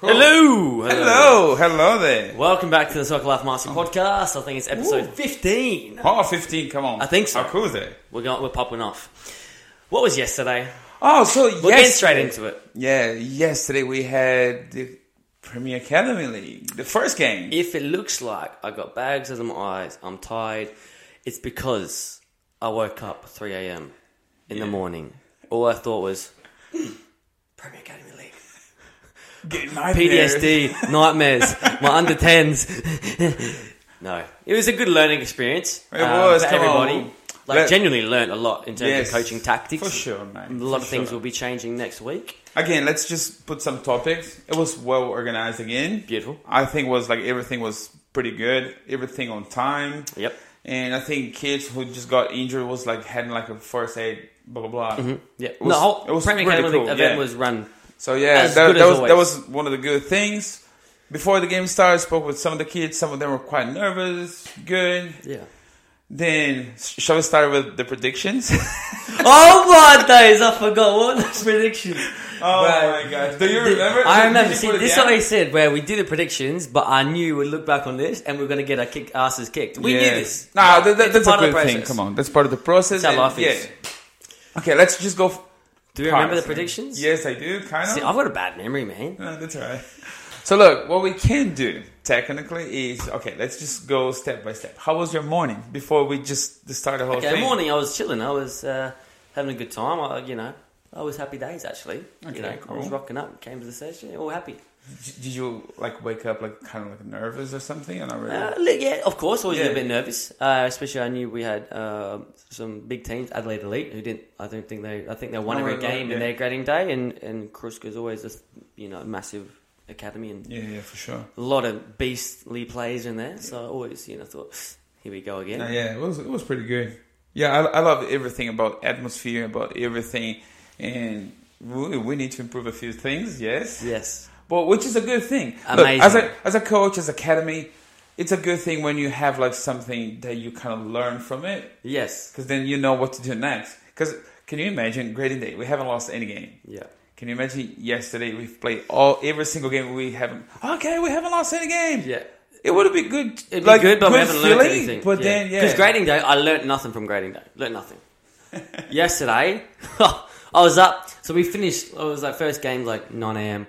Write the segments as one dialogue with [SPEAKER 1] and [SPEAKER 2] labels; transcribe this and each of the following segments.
[SPEAKER 1] Cool.
[SPEAKER 2] Hello!
[SPEAKER 1] Hello, hello there.
[SPEAKER 2] Welcome back to the Soccer Life Master podcast. I think it's episode
[SPEAKER 1] Ooh.
[SPEAKER 2] 15.
[SPEAKER 1] Oh, 15, come on.
[SPEAKER 2] I think so.
[SPEAKER 1] How cool is it?
[SPEAKER 2] We're, going, we're popping off. What was yesterday?
[SPEAKER 1] Oh, so
[SPEAKER 2] We're getting straight into it.
[SPEAKER 1] Yeah, yesterday we had the Premier Academy League, the first game.
[SPEAKER 2] If it looks like I got bags under my eyes, I'm tired, it's because I woke up 3 a.m. in the morning. All I thought was, "Hmm, Premier Academy League. PTSD, nightmares, my under 10s. no, it was a good learning experience.
[SPEAKER 1] It was,
[SPEAKER 2] um,
[SPEAKER 1] for
[SPEAKER 2] everybody.
[SPEAKER 1] on.
[SPEAKER 2] Like,
[SPEAKER 1] Let-
[SPEAKER 2] genuinely learned a lot in terms
[SPEAKER 1] Yes,
[SPEAKER 2] of coaching tactics.
[SPEAKER 1] For sure, man.
[SPEAKER 2] A lot
[SPEAKER 1] for
[SPEAKER 2] of things
[SPEAKER 1] sure.
[SPEAKER 2] will be changing next week.
[SPEAKER 1] Again, let's just put some topics. It was well organized again.
[SPEAKER 2] Beautiful.
[SPEAKER 1] I think was like everything was pretty good, everything on time.
[SPEAKER 2] Yep.
[SPEAKER 1] And I think kids who just got injured was like having like a first aid, blah blah blah. Mm-hmm.
[SPEAKER 2] Yeah.
[SPEAKER 1] was-
[SPEAKER 2] the whole
[SPEAKER 1] it was
[SPEAKER 2] Academy
[SPEAKER 1] cool,
[SPEAKER 2] event
[SPEAKER 1] yeah.
[SPEAKER 2] was run.
[SPEAKER 1] So yeah, that, that was that was one of the good things. Before the game started, I spoke with some of the kids. Some of them were quite nervous. Good.
[SPEAKER 2] Yeah.
[SPEAKER 1] Then shall we start with the predictions?
[SPEAKER 2] oh my days! I forgot what were those predictions.
[SPEAKER 1] oh
[SPEAKER 2] Right.
[SPEAKER 1] my gosh! Do you remember?
[SPEAKER 2] I remember. See, this is what he said, where we did the predictions, but I knew we'd look back on this and we're going to get our kick asses kicked. We knew this.
[SPEAKER 1] Nah, that, that, that's a good
[SPEAKER 2] the
[SPEAKER 1] thing. Come on, that's part of the process.
[SPEAKER 2] That's how life is.
[SPEAKER 1] Yeah. Okay, let's just go.
[SPEAKER 2] Do you remember the predictions?
[SPEAKER 1] Yes, I do. Kind of.
[SPEAKER 2] See, I've got a bad memory, man.
[SPEAKER 1] Uh, that's all right. So look, what we can do technically is okay. Let's just go step by step. How was your morning before we just start the whole
[SPEAKER 2] Okay,
[SPEAKER 1] thing?
[SPEAKER 2] morning I was chilling. I was uh, having a good time. I, you know, I was happy days actually.
[SPEAKER 1] Okay,
[SPEAKER 2] you know, I was rocking up. Came to the session, all happy.
[SPEAKER 1] Did you like wake up like kind of like nervous or something? Or not really?
[SPEAKER 2] Uh, yeah, of course, always a
[SPEAKER 1] Yeah.
[SPEAKER 2] little bit nervous. Uh, especially I knew we had uh, some big teams, Adelaide Elite, who didn't. I don't think they. I think they won
[SPEAKER 1] No,
[SPEAKER 2] every
[SPEAKER 1] no,
[SPEAKER 2] game in
[SPEAKER 1] yeah.
[SPEAKER 2] their grading day, and and Kruska's always a you know massive academy and
[SPEAKER 1] yeah, yeah, for sure.
[SPEAKER 2] a lot of beastly players in there. So I always you know thought, here we go again.
[SPEAKER 1] Yeah, it was it was pretty good. Yeah, I, I love everything about atmosphere, about everything, and we, we need to improve a few things. Yes,
[SPEAKER 2] Yes,
[SPEAKER 1] but which is a good thing. Look, as a as a coach, as academy, it's a good thing when you have like something that you kind of learn from it,
[SPEAKER 2] yes,
[SPEAKER 1] because then you know what to do next. Because can you imagine grading day? We haven't lost any game.
[SPEAKER 2] yeah.
[SPEAKER 1] Can you imagine yesterday we've played all every single game we haven't? Okay, we haven't lost any game.
[SPEAKER 2] Yeah.
[SPEAKER 1] It would have been good.
[SPEAKER 2] It'd be
[SPEAKER 1] like,
[SPEAKER 2] good, but we haven't learned anything.
[SPEAKER 1] But then, yeah,
[SPEAKER 2] because grading day, I learned nothing from grading day. Learned nothing. Yesterday, I was up. So we finished. It was like first game like nine a.m.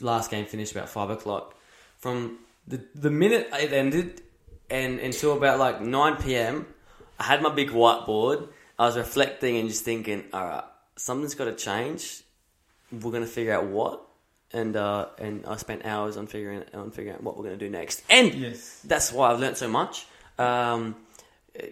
[SPEAKER 2] Last game finished about five o'clock. From the the minute it ended and until about like nine p.m., I had my big whiteboard. I was reflecting and just thinking, all right, something's got to change. We're gonna figure out what. And uh, and I spent hours on figuring on figuring out what we're gonna do next. And
[SPEAKER 1] Yes.
[SPEAKER 2] that's why I've learned so much. Um,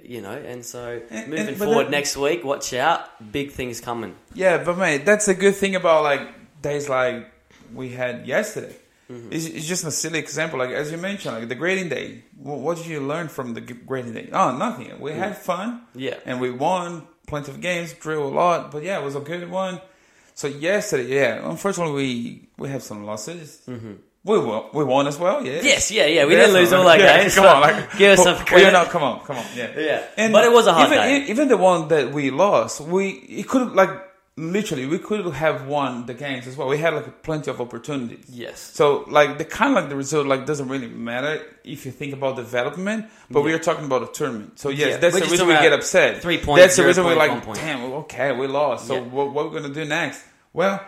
[SPEAKER 2] you know, and so
[SPEAKER 1] And-
[SPEAKER 2] moving
[SPEAKER 1] and-
[SPEAKER 2] forward
[SPEAKER 1] that-
[SPEAKER 2] next week, watch out, big things coming.
[SPEAKER 1] Yeah, but mate, that's a good thing about like days like we had yesterday.
[SPEAKER 2] Mm-hmm.
[SPEAKER 1] It's, it's just a silly example, like as you mentioned, like the grading day. Wh- What did you learn from the grading day? Oh, nothing. We had fun.
[SPEAKER 2] Yeah.
[SPEAKER 1] and we won plenty of games, drew a lot, but yeah, it was a good one. So yesterday, yeah, unfortunately we we have some losses. Mm-hmm. We won, we won as well. Yeah.
[SPEAKER 2] Yes, yeah, yeah. We didn't lose all our
[SPEAKER 1] Yeah,
[SPEAKER 2] games.
[SPEAKER 1] Come
[SPEAKER 2] so
[SPEAKER 1] on, like
[SPEAKER 2] give us some credit.
[SPEAKER 1] you know, come on, come on, yeah,
[SPEAKER 2] Yeah. But it was a hard
[SPEAKER 1] even, Even the one that we lost, we it could like literally we could have won the games as well. We had like plenty of opportunities.
[SPEAKER 2] yes.
[SPEAKER 1] So like the kind of like the result like doesn't really matter if you think about development, but we are talking about a tournament. So yes,
[SPEAKER 2] Yeah.
[SPEAKER 1] that's
[SPEAKER 2] We're
[SPEAKER 1] the reason we get upset.
[SPEAKER 2] three points,
[SPEAKER 1] That's the reason we're like,
[SPEAKER 2] point.
[SPEAKER 1] damn, okay, we lost. So
[SPEAKER 2] Yeah.
[SPEAKER 1] what, what we're gonna do next? Well,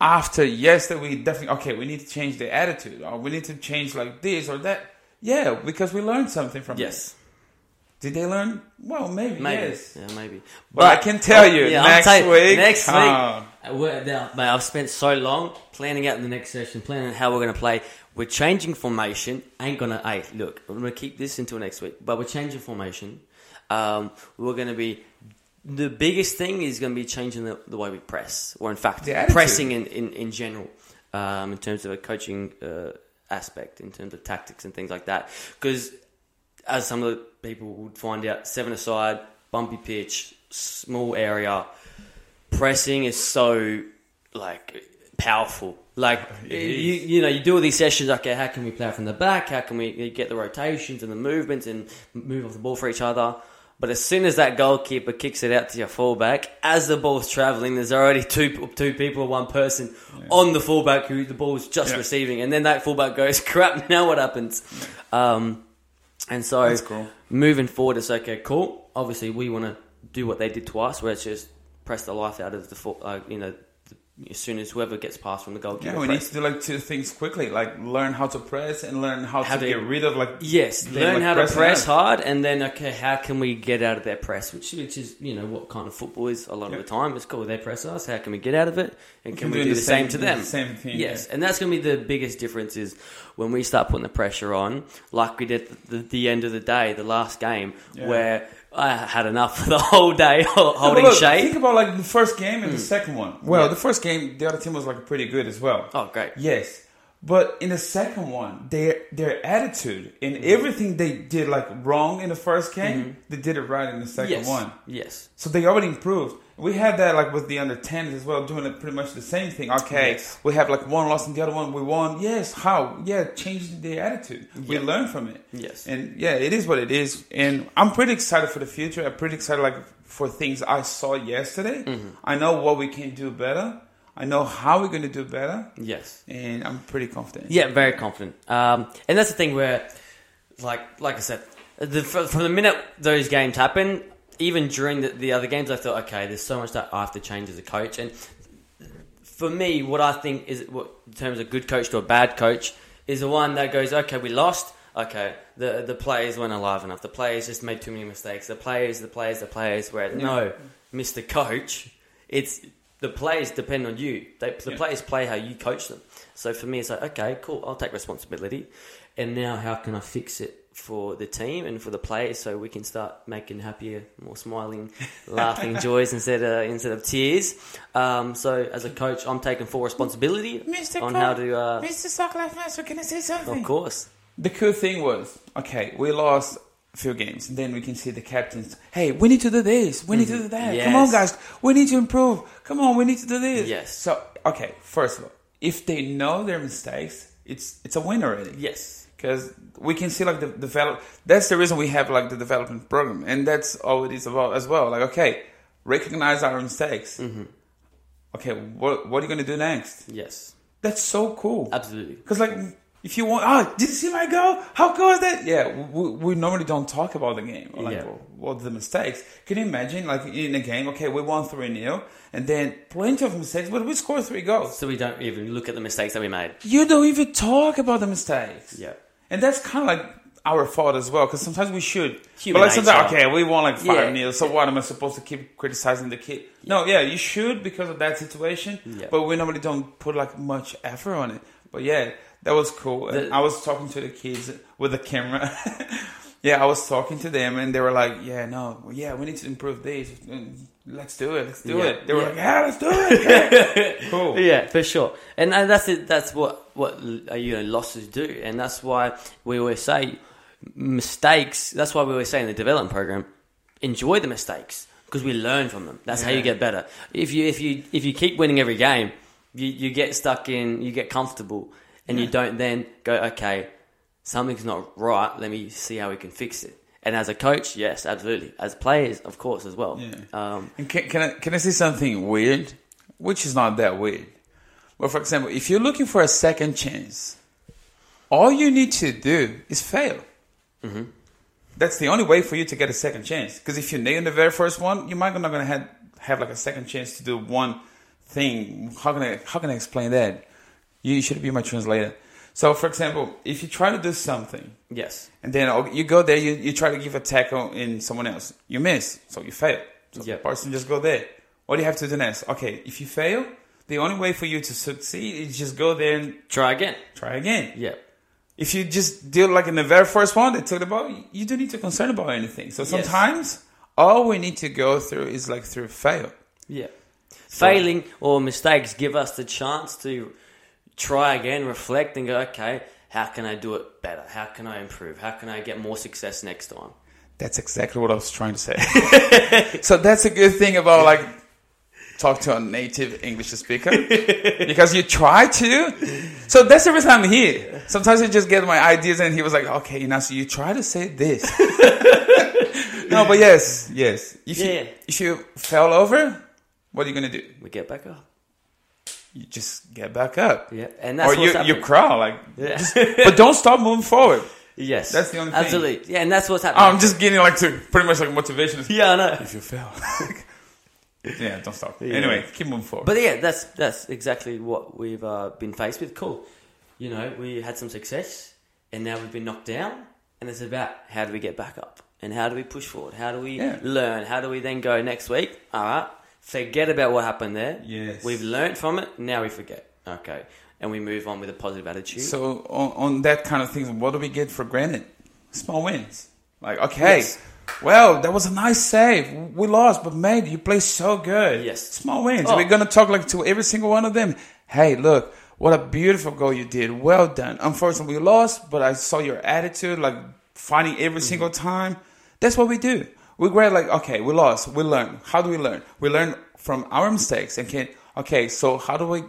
[SPEAKER 1] after yesterday, we definitely okay. We need to change the attitude, or we need to change like this or that. Yeah, because we learned something from it. Did they learn? Well, maybe.
[SPEAKER 2] Maybe.
[SPEAKER 1] Yes.
[SPEAKER 2] Yeah, maybe.
[SPEAKER 1] But I can tell you,
[SPEAKER 2] I'm
[SPEAKER 1] next week,
[SPEAKER 2] Next week. uh, now, mate, I've spent so long planning out the next session, planning how we're going to play. We're changing formation. Ain't gonna. Hey, look, I'm gonna keep this until next week. But we're changing formation. Um, we're gonna be. The biggest thing is going to be changing the, the way we press, or in fact, pressing in, in, in general, um, in terms of a coaching uh, aspect, in terms of tactics and things like that. Because as some of the people would find out, seven aside, bumpy pitch, small area, pressing is so like powerful. Like you, you know, you do all these sessions. Okay, how can we play from the back? How can we get the rotations and the movements and move off the ball for each other? But as soon as that goalkeeper kicks it out to your fullback, as the ball's travelling, there's already two two people, one person on the fullback who the ball's just
[SPEAKER 1] Yeah.
[SPEAKER 2] receiving, and then that fullback goes, "Crap! Now what happens?" Um, and so
[SPEAKER 1] cool.
[SPEAKER 2] moving forward, it's okay, cool. Obviously, we want to do what they did to us, where it's just press the life out of the uh, you know, as soon as whoever gets past from the goalkeeper.
[SPEAKER 1] Yeah, we need to do like two things quickly, like learn how to press and learn how,
[SPEAKER 2] How
[SPEAKER 1] to
[SPEAKER 2] to-
[SPEAKER 1] get rid of like
[SPEAKER 2] Yes, learn
[SPEAKER 1] like
[SPEAKER 2] how to press
[SPEAKER 1] out.
[SPEAKER 2] hard, and then okay, how can we get out of their press? Which, which is you know what kind of football is a lot
[SPEAKER 1] Yeah.
[SPEAKER 2] of the time. It's cool. They press us. How can we get out of it? And can
[SPEAKER 1] can
[SPEAKER 2] we
[SPEAKER 1] do the
[SPEAKER 2] the same,
[SPEAKER 1] same-
[SPEAKER 2] to
[SPEAKER 1] the
[SPEAKER 2] them?
[SPEAKER 1] same thing,
[SPEAKER 2] Yes,
[SPEAKER 1] yeah.
[SPEAKER 2] and that's going to be the biggest difference is when we start putting the pressure on, like we did at the, the end of the day, the last game,
[SPEAKER 1] Yeah.
[SPEAKER 2] where I had enough for the whole day holding
[SPEAKER 1] but look,
[SPEAKER 2] shape.
[SPEAKER 1] Think about like the first game and the second one. Well,
[SPEAKER 2] Yeah.
[SPEAKER 1] the first game, the other team was like pretty good as well.
[SPEAKER 2] Oh, great.
[SPEAKER 1] Yes, but in the second one, their their attitude and
[SPEAKER 2] Mm-hmm.
[SPEAKER 1] everything they did like wrong in the first game, they did it right in the second
[SPEAKER 2] yes,
[SPEAKER 1] one.
[SPEAKER 2] yes,
[SPEAKER 1] So they already improved. We had that like with the under 10s as well, doing it pretty much the same thing. Okay,
[SPEAKER 2] Yes.
[SPEAKER 1] we have like one loss and the other one we won. Yes, how? Yeah, changed their attitude. We learn from it.
[SPEAKER 2] Yes.
[SPEAKER 1] And yeah, it is what it is. And I'm pretty excited for the future. I'm pretty excited like for things I saw yesterday.
[SPEAKER 2] Mm-hmm.
[SPEAKER 1] I know what we can do better. I know how we're going to do better.
[SPEAKER 2] yes.
[SPEAKER 1] And I'm pretty confident.
[SPEAKER 2] Yeah, very confident. Um, and that's the thing where, like, like I said, the, from the minute those games happen, even during the, the other games, I thought, okay, there's so much that I have to change as a coach. And for me, what I think is, what, in terms of a good coach to a bad coach, is the one that goes, okay, we lost. Okay, the the players weren't alive enough. The players just made too many mistakes. The players, the players, the players. Where no, Mister Coach, it's the players depend on you. They, the
[SPEAKER 1] Yeah.
[SPEAKER 2] players play how you coach them. So for me, it's like okay, cool. I'll take responsibility. And now, how can I fix it for the team and for the players so we can start making happier, more smiling, laughing joys instead of instead of tears? Um, so as a coach, I'm taking full responsibility
[SPEAKER 1] Mr.
[SPEAKER 2] on
[SPEAKER 1] Coach,
[SPEAKER 2] how to. Uh,
[SPEAKER 1] Mr. Sock Life Master, can I say something?
[SPEAKER 2] of course.
[SPEAKER 1] The cool thing was, okay, we lost a few games. Then we can see the captains. Hey, we need to do this. We need to do that. Come on,
[SPEAKER 2] Mm-hmm.
[SPEAKER 1] Guys. We need to improve. Come on, we need to do this.
[SPEAKER 2] Yes.
[SPEAKER 1] So, okay, first of all, if they know their mistakes, it's it's a win already.
[SPEAKER 2] Yes.
[SPEAKER 1] Because we can see like the develop. That's the reason we have like the development program, and that's all it is about as well. Like, okay, recognize our mistakes.
[SPEAKER 2] Mm-hmm.
[SPEAKER 1] Okay, what what are you gonna do next?
[SPEAKER 2] Yes.
[SPEAKER 1] That's so cool.
[SPEAKER 2] Absolutely.
[SPEAKER 1] Because like, if you want, oh, did you see my goal? How cool is that? Yeah, we, we normally don't talk about the game like
[SPEAKER 2] Yeah.
[SPEAKER 1] what, what the mistakes. Can you imagine like in a game? Okay, we won three 0 and then plenty of mistakes, but we scored three goals.
[SPEAKER 2] So we don't even look at the mistakes that we made.
[SPEAKER 1] You don't even talk about the mistakes.
[SPEAKER 2] Yeah.
[SPEAKER 1] and that's kind of like our fault as well. Because sometimes we should.
[SPEAKER 2] Human
[SPEAKER 1] but like sometimes, okay, we won like five
[SPEAKER 2] Yeah.
[SPEAKER 1] 0 So what am I supposed to keep criticizing the kid? No, yeah, you should because of that situation.
[SPEAKER 2] Yeah.
[SPEAKER 1] But we normally don't put like much effort on it. But yeah, that was cool. And
[SPEAKER 2] The-
[SPEAKER 1] I was talking to the kids with the camera. yeah, I was talking to them, and they were like, "Yeah, no, yeah, we need to improve this. Let's do it. Let's do
[SPEAKER 2] Yeah.
[SPEAKER 1] it." They were
[SPEAKER 2] Yeah.
[SPEAKER 1] like, "Yeah, let's do it." Yeah. cool.
[SPEAKER 2] Yeah, for sure. And uh, that's it. That's what what uh, you know losses do, and that's why we always say mistakes. That's why we always say in the development program, enjoy the mistakes because we learn from them. That's how you get better. If you if you if you keep winning every game, you you get stuck in, you get comfortable, and you don't then go, okay, something's not right. Let me see how we can fix it. And as a coach, yes, absolutely. As players, of course, as well.
[SPEAKER 1] Yeah.
[SPEAKER 2] Um,
[SPEAKER 1] And can, can I can I say something weird, which is not that weird? Well, for example, if you're looking for a second chance, all you need to do is fail.
[SPEAKER 2] Mm-hmm.
[SPEAKER 1] That's the only way for you to get a second chance. Because if you nail the very first one, you might not gonna have have like a second chance to do one thing. How can I how can I explain that? You should be my translator. So, for example, if you try to do something
[SPEAKER 2] yes.
[SPEAKER 1] and then you go there, you, you try to give a tackle in someone else. You miss, so you fail. So
[SPEAKER 2] Yeah.
[SPEAKER 1] the person just go there. What do you have to do next? Okay, if you fail, the only way for you to succeed is just go there and
[SPEAKER 2] Try again.
[SPEAKER 1] try again.
[SPEAKER 2] Yeah.
[SPEAKER 1] If you just deal like in the very first one, they took the ball, you don't need to concern about anything. So
[SPEAKER 2] Yes.
[SPEAKER 1] sometimes all we need to go through is like through fail.
[SPEAKER 2] Yeah. Failing or mistakes give us the chance to try again, reflect, and go, okay, how can I do it better? How can I improve? How can I get more success next time?
[SPEAKER 1] That's exactly what I was trying to say. so that's a good thing about like talk to a native English speaker because you try to. So that's the reason I'm here. Sometimes I just get my ideas and he was like, okay, now so you try to say this. no, but yes, yes. If
[SPEAKER 2] Yeah.
[SPEAKER 1] you if you fell over, what are you gonna do?
[SPEAKER 2] We get back up.
[SPEAKER 1] You just get back up,
[SPEAKER 2] Yeah, and that's
[SPEAKER 1] or
[SPEAKER 2] what's
[SPEAKER 1] you
[SPEAKER 2] happening.
[SPEAKER 1] you crawl like,
[SPEAKER 2] Yeah.
[SPEAKER 1] but don't stop moving forward.
[SPEAKER 2] yes,
[SPEAKER 1] That's the only thing.
[SPEAKER 2] Absolutely. Yeah, and that's what's happening.
[SPEAKER 1] I'm just getting like to pretty much like motivation.
[SPEAKER 2] yeah, I know.
[SPEAKER 1] If you fail, yeah, don't stop.
[SPEAKER 2] Yeah.
[SPEAKER 1] Anyway, keep moving forward.
[SPEAKER 2] But yeah, that's that's exactly what we've uh, been faced with. Cool. You know, we had some success, and now we've been knocked down, and it's about how do we get back up, and how do we push forward, how do we
[SPEAKER 1] Yeah.
[SPEAKER 2] learn, how do we then go next week? All right, forget about what happened there.
[SPEAKER 1] Yes.
[SPEAKER 2] we've learned from it. Now we forget. Okay, and we move on with a positive attitude.
[SPEAKER 1] So on, on that kind of things, what do we get for granted? Small wins. Like okay,
[SPEAKER 2] Yes.
[SPEAKER 1] well that was a nice save. We lost, but mate, you played so good.
[SPEAKER 2] Yes.
[SPEAKER 1] small wins.
[SPEAKER 2] Oh.
[SPEAKER 1] We're gonna talk like to every single one of them. Hey, look, what a beautiful goal you did. Well done. Unfortunately, we lost, but I saw your attitude, like fighting every mm-hmm. single time. That's what we do. We grab like okay, we lost. We learn. How do we learn? We learn from our mistakes and can okay. So how do we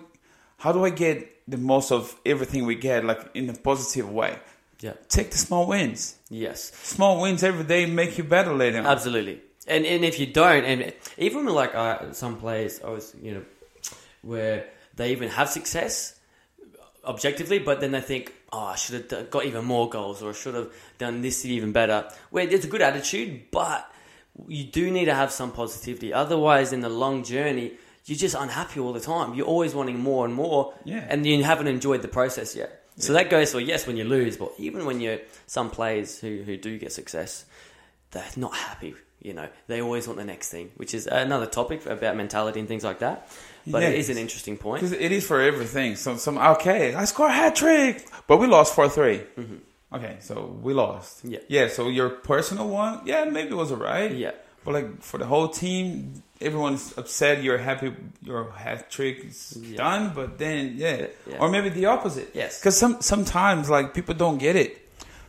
[SPEAKER 1] how do I get the most of everything we get, like in a positive way?
[SPEAKER 2] yeah,
[SPEAKER 1] Take the small wins.
[SPEAKER 2] yes.
[SPEAKER 1] Small wins every day make you better later.
[SPEAKER 2] Absolutely. And and if you don't, and even like uh, some players, I was you know, where they even have success objectively, but then they think, oh, I should have got even more goals, or I should have done this even better. Where it's a good attitude, but you do need to have some positivity. Otherwise, in the long journey, you're just unhappy all the time. You're always wanting more and more,
[SPEAKER 1] Yeah.
[SPEAKER 2] and you haven't enjoyed the process yet. So that goes for yes when you lose, but even when you're some players who, who do get success, they're not happy. You know, they always want the next thing, which is another topic about mentality and things like that. But it
[SPEAKER 1] Yes.
[SPEAKER 2] is an interesting point.
[SPEAKER 1] Because it is for everything. So some okay, I score a hat trick, but we lost four mm-hmm. Okay, so we lost.
[SPEAKER 2] Yeah.
[SPEAKER 1] yeah. So your personal one, yeah, maybe it was alright.
[SPEAKER 2] Yeah.
[SPEAKER 1] But like for the whole team, everyone's upset. You're happy your hat trick is
[SPEAKER 2] Yeah.
[SPEAKER 1] done, but then yeah.
[SPEAKER 2] Yeah.
[SPEAKER 1] or maybe the opposite.
[SPEAKER 2] Yes.
[SPEAKER 1] because some sometimes like people don't get it.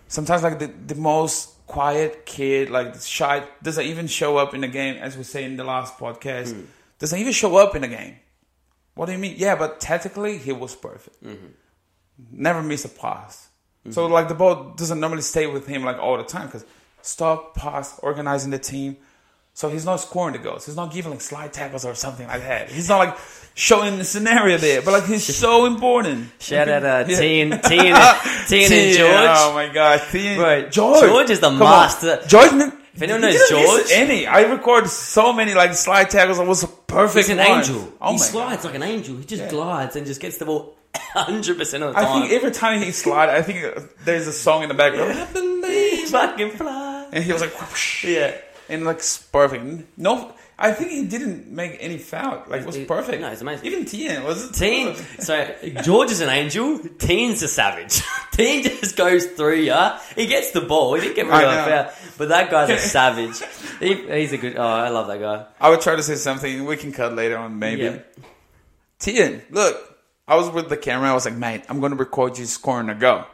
[SPEAKER 1] Sometimes like the the most quiet kid, like shy, doesn't even show up in the game. As we say in the last podcast,
[SPEAKER 2] Hmm.
[SPEAKER 1] doesn't even show up in the game. What do you mean? Yeah, but technically he was perfect.
[SPEAKER 2] Mm-hmm.
[SPEAKER 1] Never missed a pass. So like the ball doesn't normally stay with him like all the time because stop, pass, organizing the team. So he's not scoring the goals. He's not giving like slide tackles or something like that. He's not like showing the scenario there, but like he's so important.
[SPEAKER 2] Shout out uh,
[SPEAKER 1] Yeah.
[SPEAKER 2] Tien, Tien and George.
[SPEAKER 1] Oh my god.
[SPEAKER 2] Right.
[SPEAKER 1] George.
[SPEAKER 2] George is the
[SPEAKER 1] Come
[SPEAKER 2] master.
[SPEAKER 1] On. George. If
[SPEAKER 2] anyone knows George-
[SPEAKER 1] any I record so many like slide tackles. I was a perfect.
[SPEAKER 2] He's an
[SPEAKER 1] one.
[SPEAKER 2] angel.
[SPEAKER 1] Oh
[SPEAKER 2] he slides like an angel. He just
[SPEAKER 1] Yeah.
[SPEAKER 2] glides and just gets the ball 100% of the time.
[SPEAKER 1] I think every time he slide, I think there's a song in the background. I believe.
[SPEAKER 2] fucking fly.
[SPEAKER 1] And he was like, whoosh,
[SPEAKER 2] Yeah.
[SPEAKER 1] and like perfect. No, I think he didn't make any foul. Like it was
[SPEAKER 2] It-
[SPEAKER 1] perfect.
[SPEAKER 2] no, it's amazing.
[SPEAKER 1] Even Tien was it?
[SPEAKER 2] Tien, so George is an angel. Tien's a savage. Tien just goes through ya. He gets the ball. He didn't get
[SPEAKER 1] I
[SPEAKER 2] of but that guy's a savage. He, he's a good. Oh, I love that guy.
[SPEAKER 1] I would try to say something. We can cut later on, maybe.
[SPEAKER 2] Yeah.
[SPEAKER 1] Tien, look. I was with the camera. I was like, mate, I'm going to record you scoring a goal.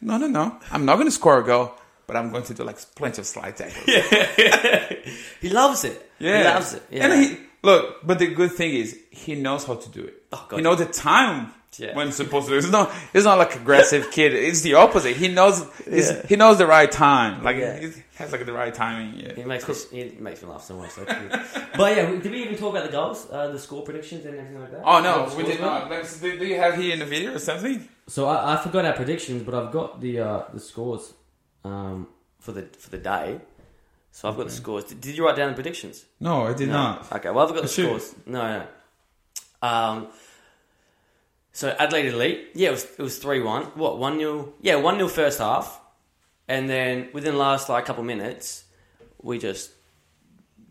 [SPEAKER 1] No, no, no. I'm not going to score a goal, but I'm going to do like plenty of slide tackles.
[SPEAKER 2] He loves it.
[SPEAKER 1] Yeah.
[SPEAKER 2] He loves it. Yeah.
[SPEAKER 1] And he look, but the good thing is he knows how to do it.
[SPEAKER 2] Oh, God.
[SPEAKER 1] he knows the time
[SPEAKER 2] Yeah.
[SPEAKER 1] when it's supposed to do it. It's not it's not like aggressive kid. It's the opposite. He knows
[SPEAKER 2] Yeah.
[SPEAKER 1] he knows the right time. Like
[SPEAKER 2] Yeah.
[SPEAKER 1] he has like the right timing. Yeah.
[SPEAKER 2] He makes me, he makes me laugh so much. But yeah, did we even talk about the goals, uh, the score predictions, and everything like that?
[SPEAKER 1] Oh no, we did not. Let's- Do do you have here in the video or something?
[SPEAKER 2] So I, I forgot our predictions, but I've got the uh, the scores um, for the for the day. So I've got the scores. Did, did you write down the predictions?
[SPEAKER 1] No, I did
[SPEAKER 2] No. Okay, well, I've got the
[SPEAKER 1] Shoot.
[SPEAKER 2] scores. No, no. Um, so Adelaide Elite, yeah, it was it was three one. What one 0 Yeah, one 0 first half, and then within the last like couple minutes, we just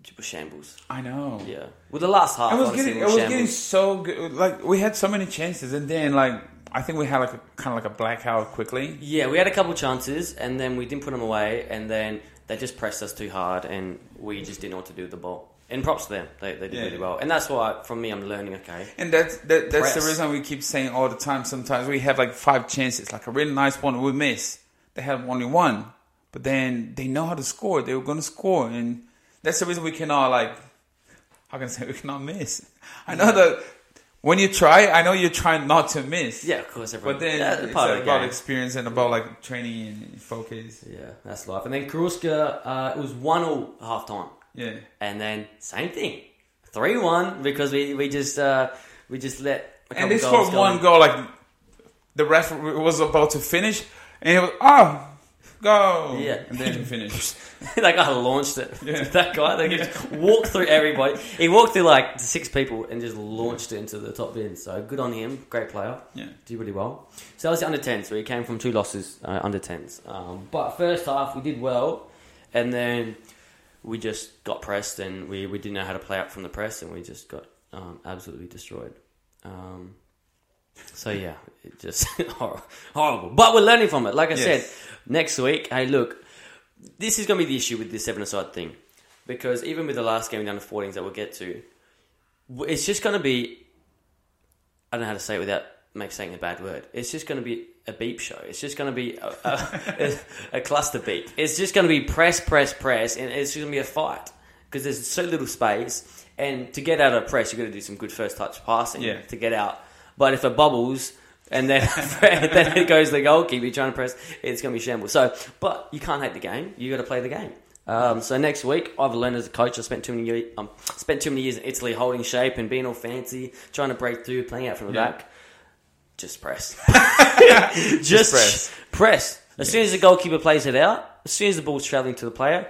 [SPEAKER 2] it was shambles.
[SPEAKER 1] I know.
[SPEAKER 2] Yeah, with the last half,
[SPEAKER 1] I was
[SPEAKER 2] honestly,
[SPEAKER 1] getting,
[SPEAKER 2] it
[SPEAKER 1] I was
[SPEAKER 2] shambles.
[SPEAKER 1] getting so good. Like we had so many chances, and then like I think we had like a kind of like a blackout quickly.
[SPEAKER 2] Yeah, we had a couple chances, and then we didn't put them away, and then they just pressed us too hard, and we just didn't know what to do with the ball. And props to them; they, they did
[SPEAKER 1] Yeah.
[SPEAKER 2] really well, and that's why, from me, I'm learning. Okay,
[SPEAKER 1] And that's that, that's the reason we keep saying all the time. Sometimes we have like five chances, like a really nice one we miss. They have only one, but then they know how to score. They were going to score, and that's the reason we cannot like. How can I say we cannot miss? I know that when you try, I know you're trying not to miss.
[SPEAKER 2] Yeah, of course. Everyone,
[SPEAKER 1] But then
[SPEAKER 2] that's
[SPEAKER 1] it's
[SPEAKER 2] part
[SPEAKER 1] about
[SPEAKER 2] game.
[SPEAKER 1] experience and about like training and focus.
[SPEAKER 2] Yeah, that's life. And then Karuska, uh, it was one all half time,
[SPEAKER 1] Yeah.
[SPEAKER 2] and then same thing, three one because we we just uh, we just let
[SPEAKER 1] And this for one goal, like the ref was about to finish, and he was ah, go,
[SPEAKER 2] Yeah.
[SPEAKER 1] and then he finished.
[SPEAKER 2] that guy launched it.
[SPEAKER 1] Yeah.
[SPEAKER 2] that guy, they just walked through everybody. He walked through like six people and just launched it into the top bin. So good on him. Great player.
[SPEAKER 1] Yeah.
[SPEAKER 2] Did really well. So that was the under 10s. So he came from two losses uh, under 10s. Um, but first half we did well, and then we just got pressed and we, we didn't know how to play out from the press and we just got um, absolutely destroyed. Um, so yeah, it just horrible. But we're learning from it. Like I
[SPEAKER 1] Yes.
[SPEAKER 2] said, next week, hey, look, this is going to be the issue with this seven aside thing, because even with the last game down to 14s that we'll get to, it's just going to be. I don't know how to say it without make saying a bad word. It's just going to be a beep show. It's just going to be a, a, a cluster beep. It's just going to be press, press, press, and it's going to be a fight because there's so little space. And to get out of press, you've got to do some good first touch passing
[SPEAKER 1] Yeah.
[SPEAKER 2] to get out. But if it bubbles and then then it goes to the goalkeeper, you're trying to press, it's going to be shambles. So, but you can't hate the game. You got to play the game. Um, so next week, I've learned as a coach. I spent too many years, um, spent too many years in Italy holding shape and being all fancy, trying to break through, playing out from the
[SPEAKER 1] Yeah.
[SPEAKER 2] back. Just press. Just,
[SPEAKER 1] press.
[SPEAKER 2] press. As soon as the goalkeeper plays it out, as soon as the ball's travelling to the player,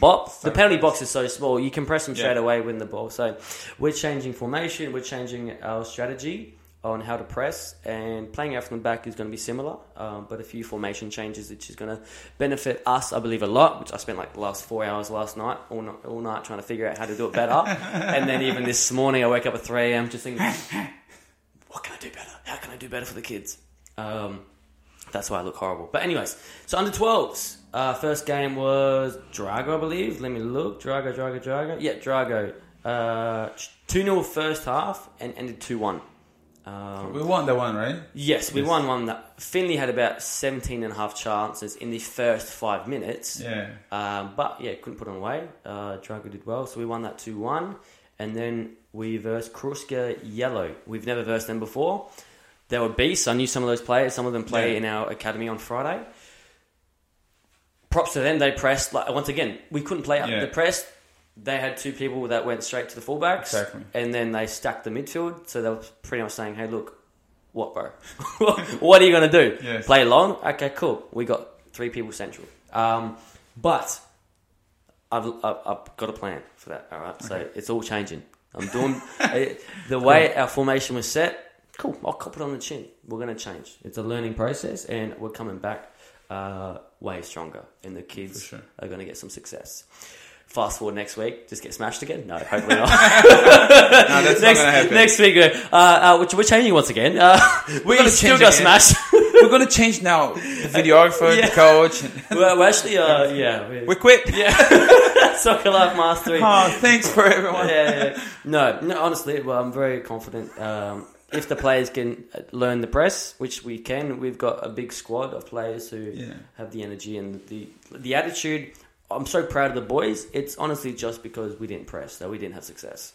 [SPEAKER 2] bop. The penalty box is so small, you can press them straight away with the ball. So we're changing formation, we're changing our strategy on how to press, and playing out from the back is going to be similar, um, but a few formation changes, which is going to benefit us, I believe, a lot. Which I spent like the last four hours last night, all night, all night trying to figure out how to do it better. and then even this morning, I wake up at three a.m. just thinking, what can I do better? How can I do better for the kids? Um, that's why I look horrible. But anyways, so under 12s. Uh, first game was Drago, I believe. Let me look. Drago, Drago, Drago. Yeah, Drago. Uh, 2 0 first half and ended 2 1. Um,
[SPEAKER 1] We won that one, right?
[SPEAKER 2] yes, we
[SPEAKER 1] Yes.
[SPEAKER 2] won one. That Finley had about 17 and a half chances in the first five minutes.
[SPEAKER 1] Yeah.
[SPEAKER 2] Um, but yeah, couldn't put it away. Uh, Drago did well, so we won that 2 1. And then we versed Kruska Yellow. We've never versed them before. They were beasts. I knew some of those players. Some of them play
[SPEAKER 1] Yeah.
[SPEAKER 2] in our academy on Friday. Props to them. They pressed. Like, once again, we couldn't play up
[SPEAKER 1] Yeah.
[SPEAKER 2] the press. They had two people that went straight to the fullbacks.
[SPEAKER 1] Exactly.
[SPEAKER 2] And then they stacked the midfield. So they were pretty much saying, hey, look, what, bro? what are you going to do?
[SPEAKER 1] Yes.
[SPEAKER 2] Play long? Okay, cool. We got three people central. Um, but I've, I've, I've got a plan for that. All right, so it's all changing. I'm doing the way our formation was set. Cool, I'll cop it on the chin. We're going to change. It's a learning process, and we're coming back uh, way stronger. And the kids
[SPEAKER 1] sure.
[SPEAKER 2] are going to get some success. Fast forward next week, just get smashed again? No, hopefully not.
[SPEAKER 1] No, that's
[SPEAKER 2] next,
[SPEAKER 1] not happen.
[SPEAKER 2] next week, uh, uh, which we're changing once again. Uh, we're
[SPEAKER 1] gonna
[SPEAKER 2] still
[SPEAKER 1] change
[SPEAKER 2] got
[SPEAKER 1] again.
[SPEAKER 2] smashed.
[SPEAKER 1] We're gonna change now. The videographer,
[SPEAKER 2] Yeah.
[SPEAKER 1] the coach.
[SPEAKER 2] we're, we're actually, uh, yeah, we
[SPEAKER 1] We quit.
[SPEAKER 2] yeah, soccer life mastery.
[SPEAKER 1] Oh, thanks for everyone.
[SPEAKER 2] yeah, yeah. No, no, honestly, well, I'm very confident. Um, if the players can uh, learn the press, which we can, we've got a big squad of players who
[SPEAKER 1] Yeah.
[SPEAKER 2] have the energy and the the attitude. I'm so proud of the boys. It's honestly just because we didn't press, that we didn't have success.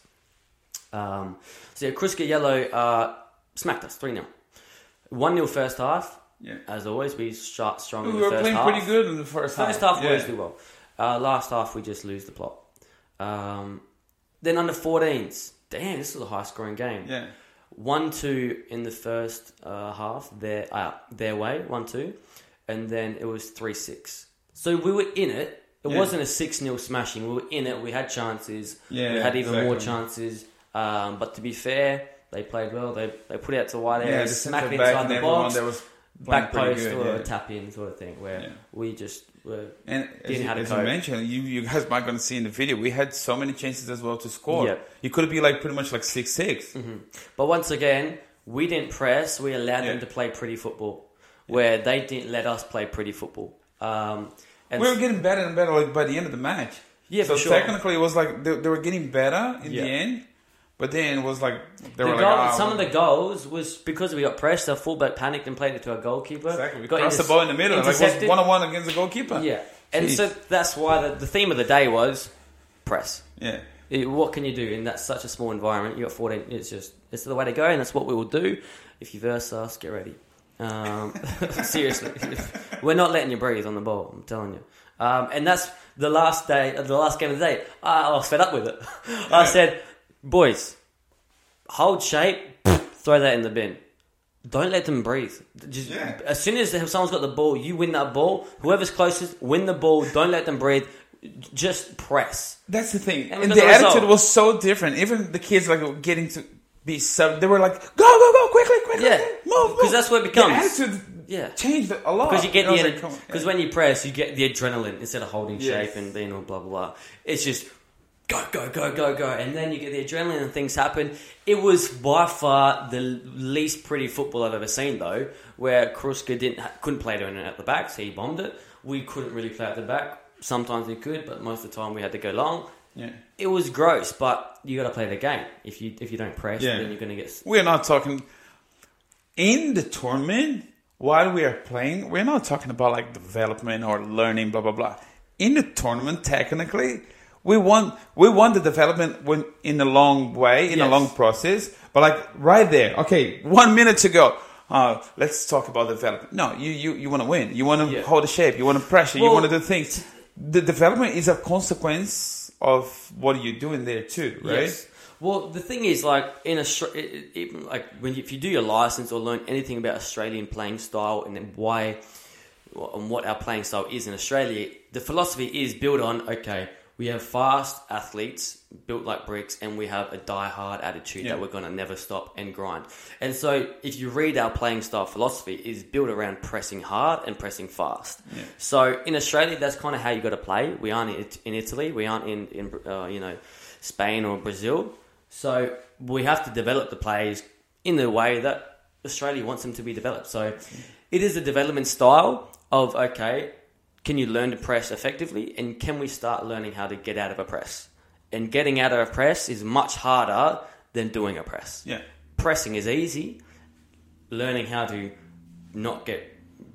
[SPEAKER 2] Um, so yeah, Kruska Yellow uh, smacked us 3 0. 1 0 first half.
[SPEAKER 1] Yeah.
[SPEAKER 2] As always, we shot strong
[SPEAKER 1] We
[SPEAKER 2] in the
[SPEAKER 1] were playing pretty good in the first half.
[SPEAKER 2] First half we always do well. Uh, last half we just lose the plot. Um, then under 14s. Damn, this was a high scoring game.
[SPEAKER 1] Yeah.
[SPEAKER 2] One two in the first uh, half, their uh, their way, one two, and then it was three six. So we were in it. It
[SPEAKER 1] Yeah.
[SPEAKER 2] wasn't a six 0 smashing. We were in it. We had chances.
[SPEAKER 1] Yeah,
[SPEAKER 2] we had even more chances. Um, but to be fair, they played well. They they put it out to wide
[SPEAKER 1] Yeah,
[SPEAKER 2] area,
[SPEAKER 1] the
[SPEAKER 2] smack
[SPEAKER 1] centre
[SPEAKER 2] it inside the box,
[SPEAKER 1] that was
[SPEAKER 2] back post
[SPEAKER 1] good,
[SPEAKER 2] or
[SPEAKER 1] yeah.
[SPEAKER 2] a tap in sort of thing. Where
[SPEAKER 1] Yeah.
[SPEAKER 2] we just were
[SPEAKER 1] And as,
[SPEAKER 2] Didn't
[SPEAKER 1] you-
[SPEAKER 2] have to
[SPEAKER 1] as you mentioned, you, you guys might gonna see in the video, we had so many chances as well to score.
[SPEAKER 2] Yeah.
[SPEAKER 1] You could be like pretty much like six six.
[SPEAKER 2] But once again, we didn't press. We allowed them to play pretty football, where they didn't let us play pretty football. Um, and
[SPEAKER 1] We were getting better and better like by the end of the match.
[SPEAKER 2] Yeah,
[SPEAKER 1] so
[SPEAKER 2] sure.
[SPEAKER 1] technically it was like they, they were getting better in
[SPEAKER 2] Yeah.
[SPEAKER 1] the end, but then it was like they
[SPEAKER 2] the
[SPEAKER 1] were
[SPEAKER 2] goal,
[SPEAKER 1] like ah,
[SPEAKER 2] some of the goals was because we got pressed. Our fullback panicked and played it to our goalkeeper.
[SPEAKER 1] exactly we
[SPEAKER 2] got
[SPEAKER 1] crossed the ball in the middle, like it was one on one against the goalkeeper.
[SPEAKER 2] Yeah, and so that's why the, the theme of the day was press.
[SPEAKER 1] Yeah.
[SPEAKER 2] It- what can you do in that such a small environment? You got 14. It's just it's the way to go, and that's what we will do. If you verse us, get ready. Um, seriously, we're not letting you breathe on the ball. I'm telling you. Um, and that's the last day, the last game of the day. I, I was fed up with it. I said, boys, hold shape, throw that in the bin. Don't let them breathe. Just,
[SPEAKER 1] Yeah.
[SPEAKER 2] As soon as someone's got the ball, you win that ball. Whoever's closest, win the ball. Don't let them breathe. Just press.
[SPEAKER 1] That's the thing.
[SPEAKER 2] And
[SPEAKER 1] And, the
[SPEAKER 2] the
[SPEAKER 1] attitude was so different. Even the kids like getting to be sub. They were like, "Go, go, go, quickly, quickly,
[SPEAKER 2] Yeah.
[SPEAKER 1] Move, move."
[SPEAKER 2] 'Cause that's what it becomes.
[SPEAKER 1] The attitude
[SPEAKER 2] Yeah.
[SPEAKER 1] changed a lot.
[SPEAKER 2] Because you get
[SPEAKER 1] And
[SPEAKER 2] the
[SPEAKER 1] was like,
[SPEAKER 2] because
[SPEAKER 1] yeah.
[SPEAKER 2] when you press, you get the adrenaline instead of holding
[SPEAKER 1] Yes.
[SPEAKER 2] shape and being all blah blah blah. It's just go go go go go, and then you get the adrenaline and things happen. It was by far the least pretty football I've ever seen, though, where Kruska didn't couldn't play it in at the back, so he bombed it. We couldn't really play at the back. Sometimes we could, but most of the time we had to go long.
[SPEAKER 1] yeah.
[SPEAKER 2] It was gross, but you got to play the game. If you if you don't press,
[SPEAKER 1] Yeah.
[SPEAKER 2] then you're going to get
[SPEAKER 1] We're not talking in the tournament while we are playing. We're not talking about like development or learning, blah blah blah. In the tournament, technically, we want We want the development when, in a long way, in a long process. But like right there, okay, one minute to go. Uh, let's talk about development. No, you you, you want to win. You want to
[SPEAKER 2] Yeah.
[SPEAKER 1] hold the shape. You want to pressure. you want to do things. The development is a consequence of what you're doing there too, right?
[SPEAKER 2] Yes. Well, the thing is, like in Australia, even like when you, if you do your license or learn anything about Australian playing style and then why and what our playing style is in Australia, the philosophy is built on okay, we have fast athletes built like bricks, and we have a die-hard attitude
[SPEAKER 1] Yeah.
[SPEAKER 2] that we're going to never stop and grind. And so, if you read our playing style philosophy, is built around pressing hard and pressing fast.
[SPEAKER 1] Yeah.
[SPEAKER 2] So in Australia, that's kind of how you got to play. We aren't in, in Italy. We aren't in, in uh, you know Spain or Brazil. So we have to develop the players in the way that Australia wants them to be developed. So it is a development style of okay, can you learn to press effectively, and can we start learning how to get out of a press? And getting out of a press is much harder than doing a press
[SPEAKER 1] Yeah.
[SPEAKER 2] pressing is easy. Learning how to not get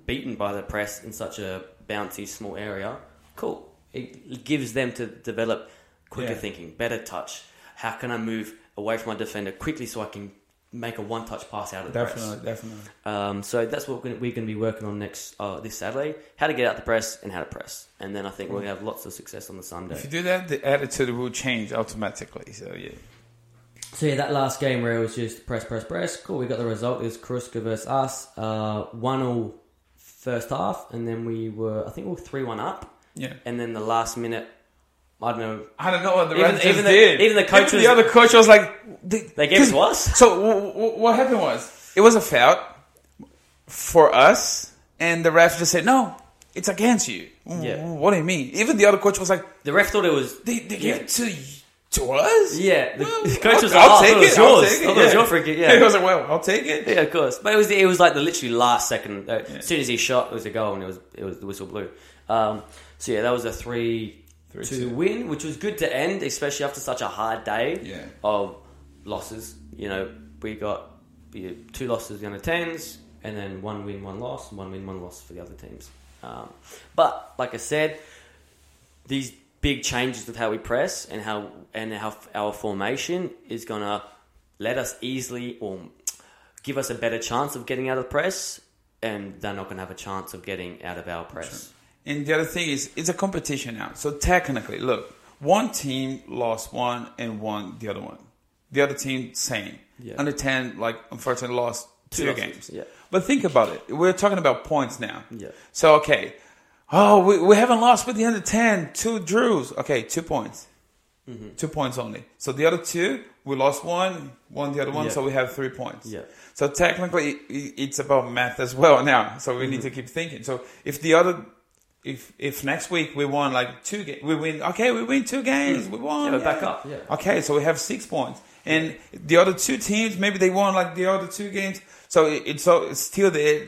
[SPEAKER 2] beaten by the press in such a bouncy small area, cool. It gives them to develop quicker
[SPEAKER 1] Yeah.
[SPEAKER 2] thinking, better touch. How can I move away from my defender quickly so I can make a one-touch pass out of the
[SPEAKER 1] Definitely, definitely.
[SPEAKER 2] press? Um, so that's what we're gonna, we're going to be working on next uh, this Saturday: how to get out the press and how to press. And then I think we'll have lots of success on the Sunday.
[SPEAKER 1] If you do that, the attitude will change automatically. So yeah.
[SPEAKER 2] So yeah, that last game where it was just press, press, press. Cool. We got the result. It was Kruska versus us. Uh, one all first half, and then we were I think we were three one up,
[SPEAKER 1] Yeah.
[SPEAKER 2] and then the last minute, I don't know.
[SPEAKER 1] I don't know what the
[SPEAKER 2] Even- even the-
[SPEAKER 1] did.
[SPEAKER 2] even the coach
[SPEAKER 1] Even
[SPEAKER 2] was-
[SPEAKER 1] the other coach was like, they,
[SPEAKER 2] They gave it to us.
[SPEAKER 1] So w- w- what happened was it was a foul for us, and the ref just said, "No, it's against you."
[SPEAKER 2] Yeah.
[SPEAKER 1] What do you mean? Even the other coach was like,
[SPEAKER 2] The ref thought it was.
[SPEAKER 1] "They, they
[SPEAKER 2] Yeah.
[SPEAKER 1] gave it to to us."
[SPEAKER 2] Yeah, the,
[SPEAKER 1] Well,
[SPEAKER 2] the coach was
[SPEAKER 1] I'll,
[SPEAKER 2] like,
[SPEAKER 1] I'll
[SPEAKER 2] "Oh, I
[SPEAKER 1] take
[SPEAKER 2] it was
[SPEAKER 1] it. I'll take it.
[SPEAKER 2] thought it was
[SPEAKER 1] yeah.
[SPEAKER 2] your free kick."
[SPEAKER 1] he
[SPEAKER 2] Yeah,
[SPEAKER 1] was like, "Well, I'll take it."
[SPEAKER 2] yeah, of course. But it was it was like the literally last second. Uh, As soon as he shot, it was a goal, and it was it was the whistle blew. Um, so yeah, that was a three.
[SPEAKER 1] Three,
[SPEAKER 2] to
[SPEAKER 1] two.
[SPEAKER 2] win, which was good to end, especially after such a hard day
[SPEAKER 1] Yeah.
[SPEAKER 2] of losses. You know, we got two losses in the tens, and then one win, one loss, one win, one loss for the other teams. Um, but like I said, these big changes with how we press and how and how our formation is gonna let us easily or give us a better chance of getting out of the press, and they're not gonna have a chance of getting out of our press.
[SPEAKER 1] And the other thing is, it's a competition now. So technically, look, one team lost one and won the other one. The other team, same.
[SPEAKER 2] Yeah.
[SPEAKER 1] Under 10, like, unfortunately lost two,
[SPEAKER 2] Two
[SPEAKER 1] games.
[SPEAKER 2] yeah.
[SPEAKER 1] But think about it. We're talking about points now.
[SPEAKER 2] Yeah.
[SPEAKER 1] So, okay. Oh, we, we haven't lost with the under 10. Two drews. Okay, two points.
[SPEAKER 2] Mm-hmm.
[SPEAKER 1] Two points only. So the other two, we lost one, won the other one,
[SPEAKER 2] Yeah.
[SPEAKER 1] so we have three points.
[SPEAKER 2] Yeah.
[SPEAKER 1] So technically, it's about math as well now. So we need
[SPEAKER 2] Mm-hmm.
[SPEAKER 1] to keep thinking. So if the other, if if next week we won like two games, we win. Okay, we win two games. We won.
[SPEAKER 2] Mm. Yeah, back up, yeah.
[SPEAKER 1] Okay, so we have six points, and the other two teams maybe they won like the other two games. So it, it's so it's still there.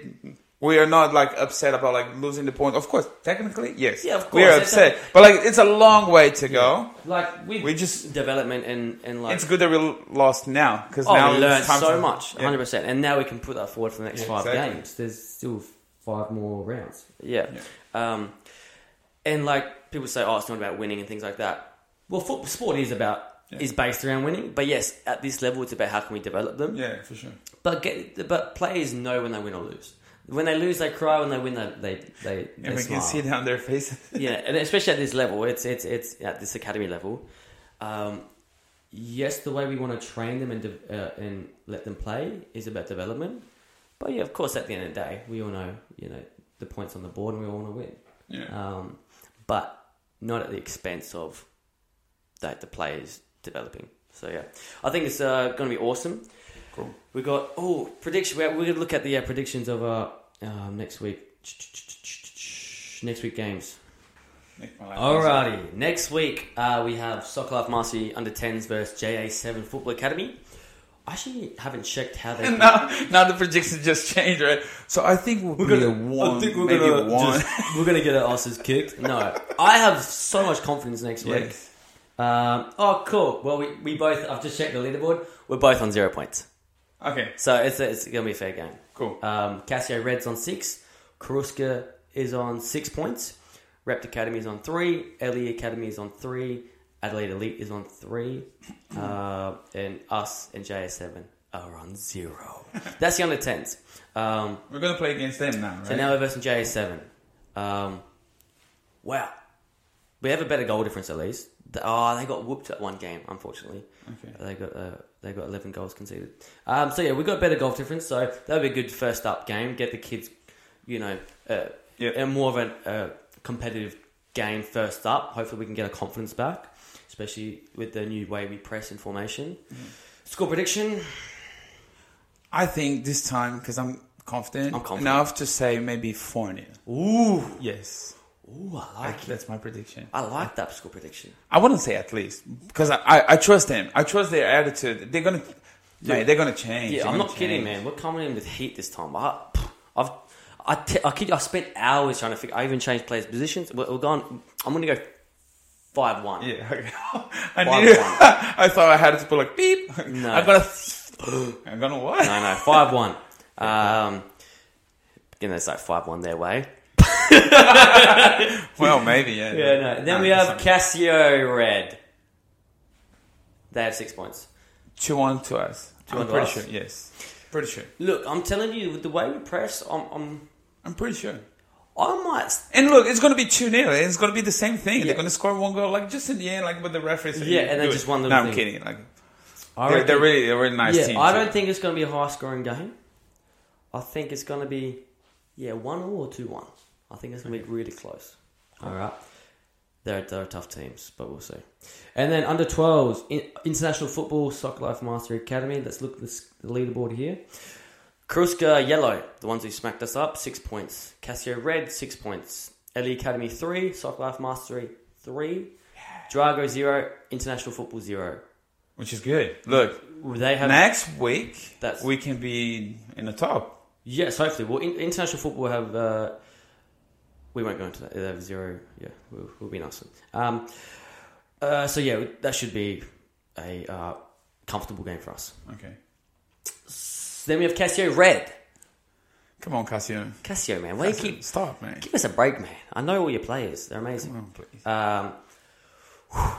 [SPEAKER 1] We are not like upset about like losing the point. Of course, technically, yes.
[SPEAKER 2] Yeah, of course.
[SPEAKER 1] we
[SPEAKER 2] are
[SPEAKER 1] upset, but like it's a long way to go.
[SPEAKER 2] Like we,
[SPEAKER 1] We just-
[SPEAKER 2] development and and like
[SPEAKER 1] It's good that we lost now because
[SPEAKER 2] oh,
[SPEAKER 1] now
[SPEAKER 2] we learned so much, hundred percent, and now we can put that forward for the next
[SPEAKER 1] Yeah,
[SPEAKER 2] five
[SPEAKER 1] exactly.
[SPEAKER 2] games. There's still five more rounds. Yeah. Um, and like people say, oh, it's not about winning and things like that. Well, football sport is about
[SPEAKER 1] Yeah.
[SPEAKER 2] is based around winning. But yes, at this level, it's about how can we develop them.
[SPEAKER 1] Yeah, for sure.
[SPEAKER 2] But get, but players know when they win or lose. When they lose, they cry. When they win, they they they,
[SPEAKER 1] And we
[SPEAKER 2] smile.
[SPEAKER 1] can see it on their faces.
[SPEAKER 2] yeah, and especially at this level, it's it's it's at this academy level. Um, yes, the way we want to train them and de- uh, and let them play is about development. But yeah, of course, at the end of the day, we all know you know the points on the board, and we all want to win.
[SPEAKER 1] Yeah.
[SPEAKER 2] Um, but not at the expense of that the players developing. So yeah, I think it's uh, going to be awesome.
[SPEAKER 1] Cool.
[SPEAKER 2] We got oh prediction. We're, we're going to look at the uh, predictions of uh, um, next week. Next week games. Alrighty, next week uh, we have Soccer Life Mastery Under 10s versus JA7 Football Academy. I actually haven't checked how they.
[SPEAKER 1] Now, now the predictions just changed, right? So I think we'll be a one, I think maybe a one.
[SPEAKER 2] just- we're gonna get our asses kicked. No, I have so much confidence next week.
[SPEAKER 1] yes.
[SPEAKER 2] Um, oh, cool. Well, we, we both. I've just checked the leaderboard. We're both on zero points,
[SPEAKER 1] Okay.
[SPEAKER 2] so it's it's gonna be a fair game.
[SPEAKER 1] Cool.
[SPEAKER 2] Um, Casio Red's on six. Karuska is on six points. Rept Academy is on three. LE Academy is on three. Adelaide Elite is on three. Uh, and us and JS7 are on zero. That's the under 10s. Um,
[SPEAKER 1] We're gonna play against them now, right?
[SPEAKER 2] so now we're versus JS7. Um, wow. We have a better goal difference at least. Oh, they got whooped at one game, unfortunately.
[SPEAKER 1] okay.
[SPEAKER 2] They got uh, they got eleven goals conceded. Um, so yeah, we got better goal difference. So that would be a good first up game. Get the kids, you know, uh,
[SPEAKER 1] Yeah.
[SPEAKER 2] and more of a uh, competitive game first up. Hopefully, we can get our confidence back, especially with the new way we press in formation.
[SPEAKER 1] Mm-hmm.
[SPEAKER 2] Score prediction.
[SPEAKER 1] I think this time because I'm confident,
[SPEAKER 2] I'm confident.
[SPEAKER 1] enough to say maybe four 0
[SPEAKER 2] Ooh,
[SPEAKER 1] Yes.
[SPEAKER 2] ooh, I like
[SPEAKER 1] that's my prediction.
[SPEAKER 2] I like that score prediction.
[SPEAKER 1] I wouldn't say at least because I, I, I trust them. I trust their attitude. They're gonna, man, they're gonna change.
[SPEAKER 2] Yeah,
[SPEAKER 1] They're
[SPEAKER 2] I'm not kidding, man. We're coming in with heat this time. I, I've, I, te- I, kid, I spent hours trying to figure. I even changed players' positions. We're, we're gone. I'm going to go five one.
[SPEAKER 1] Yeah, okay. I
[SPEAKER 2] Five
[SPEAKER 1] needed.
[SPEAKER 2] one.
[SPEAKER 1] I thought I had to put like beep.
[SPEAKER 2] No.
[SPEAKER 1] I'm gonna. I'm gonna what?
[SPEAKER 2] No, no, five one. Um, you know, it's like five one their way.
[SPEAKER 1] Well, maybe yeah.
[SPEAKER 2] Yeah, no. Then we have Casio Red. They have six points.
[SPEAKER 1] two on to us.
[SPEAKER 2] Two
[SPEAKER 1] I'm
[SPEAKER 2] on to
[SPEAKER 1] pretty
[SPEAKER 2] us?
[SPEAKER 1] sure. Yes, pretty sure.
[SPEAKER 2] Look, I'm telling you, with the way we press, I'm, I'm
[SPEAKER 1] I'm pretty sure.
[SPEAKER 2] I might.
[SPEAKER 1] And look, it's gonna be two 0 It's gonna be the same thing.
[SPEAKER 2] Yeah.
[SPEAKER 1] They're gonna score one goal, like just in the end, like with the referees.
[SPEAKER 2] Yeah, and then just one little
[SPEAKER 1] No, I'm kidding. Like
[SPEAKER 2] I
[SPEAKER 1] they're, they're really, they're really nice
[SPEAKER 2] yeah,
[SPEAKER 1] team.
[SPEAKER 2] I don't think it's going to be a high scoring game. I think it's going to be, yeah, 1 or 2 1. I think it's going to be really close. All right. They're, they're tough teams, but we'll see. And then under 12s, in, International Football Soccer Life Mastery Academy. Let's look at this, the leaderboard here. Kruska Yellow, the ones who smacked us up, 6 points. Casio Red, 6 points. LE Academy, 3. Soccer Life Mastery, 3. Drago, 0. International Football, 0.
[SPEAKER 1] which is good. Look,
[SPEAKER 2] They have
[SPEAKER 1] next week
[SPEAKER 2] That's-
[SPEAKER 1] we can be in the top.
[SPEAKER 2] Yes, hopefully. Well, in, international football have. Uh, we won't go into that. They have zero. Yeah, we'll, we'll be nice. Um, uh, so yeah, that should be a uh, comfortable game for us.
[SPEAKER 1] Okay,
[SPEAKER 2] Then we have Casio Red.
[SPEAKER 1] come on, Cassio.
[SPEAKER 2] Casio, man, why you keep
[SPEAKER 1] stop, man.
[SPEAKER 2] give us a break, man? I know all your players; they're
[SPEAKER 1] Come
[SPEAKER 2] amazing.
[SPEAKER 1] on, please.
[SPEAKER 2] Um,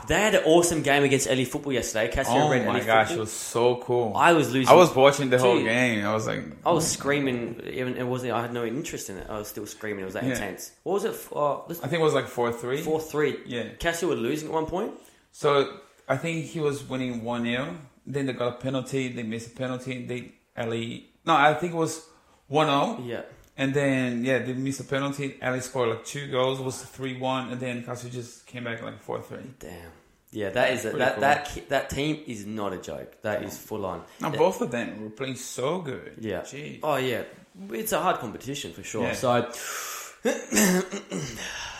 [SPEAKER 2] they had an awesome game against LE Football yesterday. Casio
[SPEAKER 1] Oh
[SPEAKER 2] Red,
[SPEAKER 1] my
[SPEAKER 2] LE
[SPEAKER 1] gosh, it was so cool.
[SPEAKER 2] I was losing.
[SPEAKER 1] I was watching the whole
[SPEAKER 2] Dude.
[SPEAKER 1] game. I was like,
[SPEAKER 2] I was screaming. Even it wasn't. I had no interest in it. I was still screaming. It was that
[SPEAKER 1] Yeah.
[SPEAKER 2] intense. What was it? Uh,
[SPEAKER 1] I think it was like four three.
[SPEAKER 2] four three.
[SPEAKER 1] Yeah.
[SPEAKER 2] Casio were losing at one point.
[SPEAKER 1] So I think he was winning one 0 Then they got a penalty. They missed a penalty. They Ali. No, I think it was one 0
[SPEAKER 2] Yeah.
[SPEAKER 1] And then yeah, they missed a penalty. Ali scored like two goals. It was three one, and then Cassio just came back like four three.
[SPEAKER 2] Damn. Yeah, that is a, that
[SPEAKER 1] cool.
[SPEAKER 2] that that team is not a joke. That is full on.
[SPEAKER 1] Now both of them were playing so good.
[SPEAKER 2] Yeah.
[SPEAKER 1] Gee.
[SPEAKER 2] Oh yeah, it's a hard competition for sure.
[SPEAKER 1] Yeah.
[SPEAKER 2] So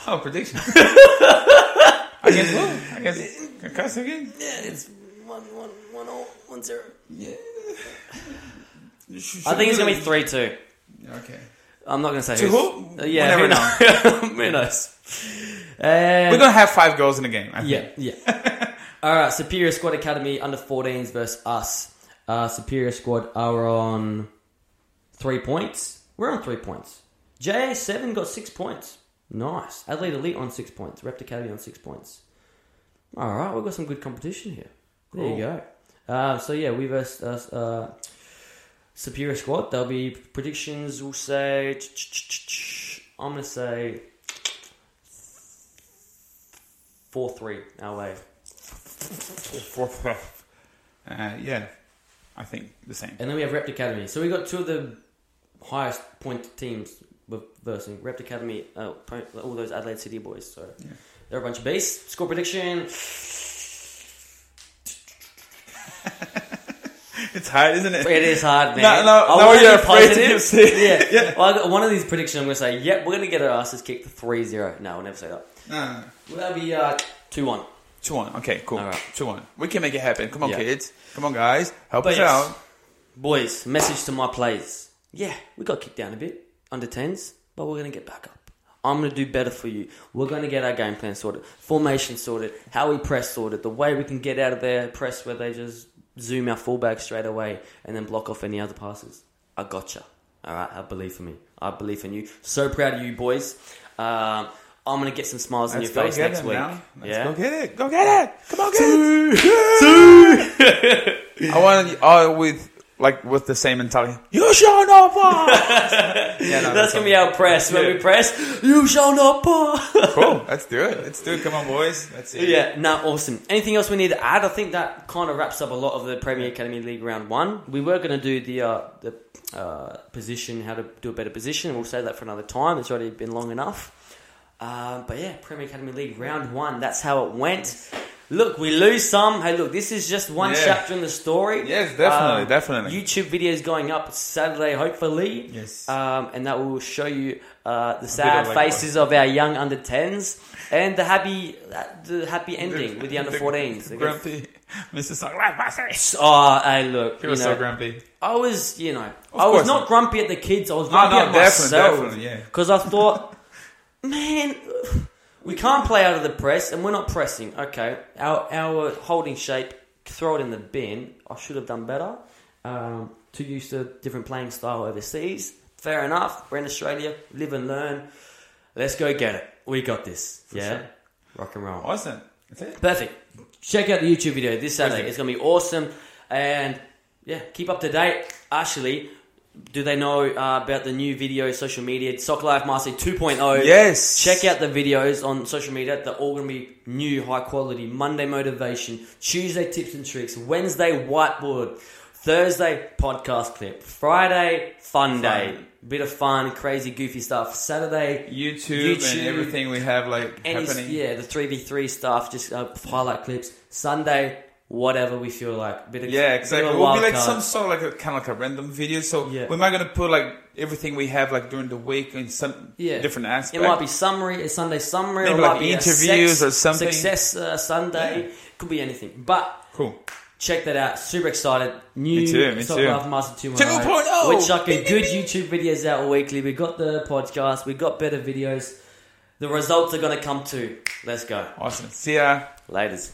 [SPEAKER 1] Oh, prediction. I guess what? I guess Cassio again.
[SPEAKER 2] yeah, it's one one one all one zero.
[SPEAKER 1] Yeah.
[SPEAKER 2] I think it's gonna be three two.
[SPEAKER 1] Okay.
[SPEAKER 2] I'm not gonna say
[SPEAKER 1] To who?
[SPEAKER 2] Uh, yeah,
[SPEAKER 1] We
[SPEAKER 2] who knows? who knows? And-
[SPEAKER 1] We're gonna have five goals in the game. I think.
[SPEAKER 2] Yeah, yeah. All right, Superior Squad Academy under 14s versus us. Uh, Superior Squad are on three points. We're on three points. JA7 got six points. Nice. Adelaide Elite on six points. Rept Academy on six points. All right, we've got some good competition here. There you go. Uh, so yeah, we versus uh, uh, Superior Squad. There'll be predictions. We'll say. I'm gonna say four three our way.
[SPEAKER 1] Uh, yeah, I think the same.
[SPEAKER 2] And then we have Rept Academy. So we got two of the highest point teams versing Rept Academy. Uh, all those Adelaide City boys. So
[SPEAKER 1] Yeah.
[SPEAKER 2] they're a bunch of beasts. Score prediction.
[SPEAKER 1] It's hard, isn't it?
[SPEAKER 2] It is hard, man.
[SPEAKER 1] No, no,
[SPEAKER 2] I
[SPEAKER 1] no, you're afraid
[SPEAKER 2] positive. yeah.
[SPEAKER 1] yeah.
[SPEAKER 2] Well, I got one of these predictions. I'm going to say, yep, we're going to get our asses kicked 3-0. No, we'll never say that.
[SPEAKER 1] Uh,
[SPEAKER 2] Well, that'll be uh, 2-1.
[SPEAKER 1] two one. Okay, cool.
[SPEAKER 2] All right.
[SPEAKER 1] Two one. We can make it happen. Come on,
[SPEAKER 2] Yeah.
[SPEAKER 1] kids. Come on, guys. Help
[SPEAKER 2] But
[SPEAKER 1] us
[SPEAKER 2] yes.
[SPEAKER 1] out.
[SPEAKER 2] Boys, message to my players. Yeah, we got kicked down a bit, under 10s, but we're going to get back up. I'm going to do better for you. We're going to get our game plan sorted, formation sorted, how we press sorted, the way we can get out of their press where they just zoom our fullback straight away and then block off any other passes. I gotcha. All right, I believe in me. I believe in you. So proud of you, boys. Um, I'm going to get some smiles on
[SPEAKER 1] Let's
[SPEAKER 2] your
[SPEAKER 1] go
[SPEAKER 2] face
[SPEAKER 1] get
[SPEAKER 2] next
[SPEAKER 1] it
[SPEAKER 2] week.
[SPEAKER 1] now. Let's
[SPEAKER 2] yeah.
[SPEAKER 1] go get it. Go get it. Come on, get it. Two. I want to all with like with the same mentality. You shall not pass. yeah, no,
[SPEAKER 2] That's going to be our press. When
[SPEAKER 1] Yeah.
[SPEAKER 2] we press, you shall not pass.
[SPEAKER 1] cool. Let's do it. Let's do it. Come on, boys. That's it.
[SPEAKER 2] Yeah, no, awesome. Anything else we need to add? I think that kind of wraps up a lot of the Premier Academy League round one. We were going to do the uh, the uh, position, how to do a better position. We'll save that for another time. It's already been long enough. Um, but yeah, Premier Academy League round one. That's how it went. Look, we lose some. Hey, look, this is just one
[SPEAKER 1] Yeah.
[SPEAKER 2] chapter in the story.
[SPEAKER 1] Yes, definitely,
[SPEAKER 2] Um,
[SPEAKER 1] definitely.
[SPEAKER 2] YouTube videos going up Saturday, hopefully.
[SPEAKER 1] Yes.
[SPEAKER 2] Um, and that will show you uh, the sad
[SPEAKER 1] of,
[SPEAKER 2] faces of our young under 10s and the happy the happy ending with the under 14s. They get-
[SPEAKER 1] Grumpy, Mr. Sunglasses.
[SPEAKER 2] Oh, hey, look.
[SPEAKER 1] He
[SPEAKER 2] You
[SPEAKER 1] was so
[SPEAKER 2] know,
[SPEAKER 1] grumpy.
[SPEAKER 2] I was, you know, I was not
[SPEAKER 1] not.
[SPEAKER 2] grumpy at the kids. I was
[SPEAKER 1] Oh,
[SPEAKER 2] grumpy
[SPEAKER 1] no,
[SPEAKER 2] at
[SPEAKER 1] definitely,
[SPEAKER 2] myself.
[SPEAKER 1] definitely, yeah.
[SPEAKER 2] Because I thought, man, we can't play out of the press, and we're not pressing. Okay, our our holding shape, throw it in the bin. I should have done better. Um, too used to different playing style overseas. Fair enough. We're in Australia. Live and learn. Let's go get it. We got this. yeah,
[SPEAKER 1] sure.
[SPEAKER 2] rock and roll.
[SPEAKER 1] Awesome. That's it.
[SPEAKER 2] Perfect. Check out the YouTube video this Saturday. It's going to be awesome. And yeah, keep up to date. Actually, do they know uh, about the new video social media? Soccer Life Mastery 2.0.
[SPEAKER 1] Yes.
[SPEAKER 2] Check out the videos on social media. They're all going to be new, high quality. Monday motivation, Tuesday tips and tricks, Wednesday whiteboard, Thursday podcast clip, Friday fun day, bit of fun, crazy, goofy stuff. Saturday
[SPEAKER 1] YouTube,
[SPEAKER 2] YouTube.
[SPEAKER 1] and everything we have like
[SPEAKER 2] any,
[SPEAKER 1] happening.
[SPEAKER 2] yeah, the three v three stuff, just uh, highlight clips. Sunday, whatever we feel like. Bit of,
[SPEAKER 1] Yeah,
[SPEAKER 2] bit
[SPEAKER 1] exactly.
[SPEAKER 2] of a
[SPEAKER 1] It will be like
[SPEAKER 2] card.
[SPEAKER 1] some sort of like a kind of like a random video. So
[SPEAKER 2] Yeah.
[SPEAKER 1] we're not gonna put like everything we have like during the week in some
[SPEAKER 2] Yeah.
[SPEAKER 1] different aspects.
[SPEAKER 2] It might be summary, a Sunday summary,
[SPEAKER 1] Maybe
[SPEAKER 2] or it might be
[SPEAKER 1] interviews
[SPEAKER 2] sex-
[SPEAKER 1] or something.
[SPEAKER 2] Success uh, Sunday, could be anything. But
[SPEAKER 1] cool.
[SPEAKER 2] check that out. Super excited. New
[SPEAKER 1] Me too, me
[SPEAKER 2] Soccer
[SPEAKER 1] too.
[SPEAKER 2] Life Master 2.0.
[SPEAKER 1] 2.0.
[SPEAKER 2] We're chucking good YouTube videos out weekly. We got the podcast. We got better videos. The results are going to come too. Let's go.
[SPEAKER 1] Awesome. See ya.
[SPEAKER 2] Laters.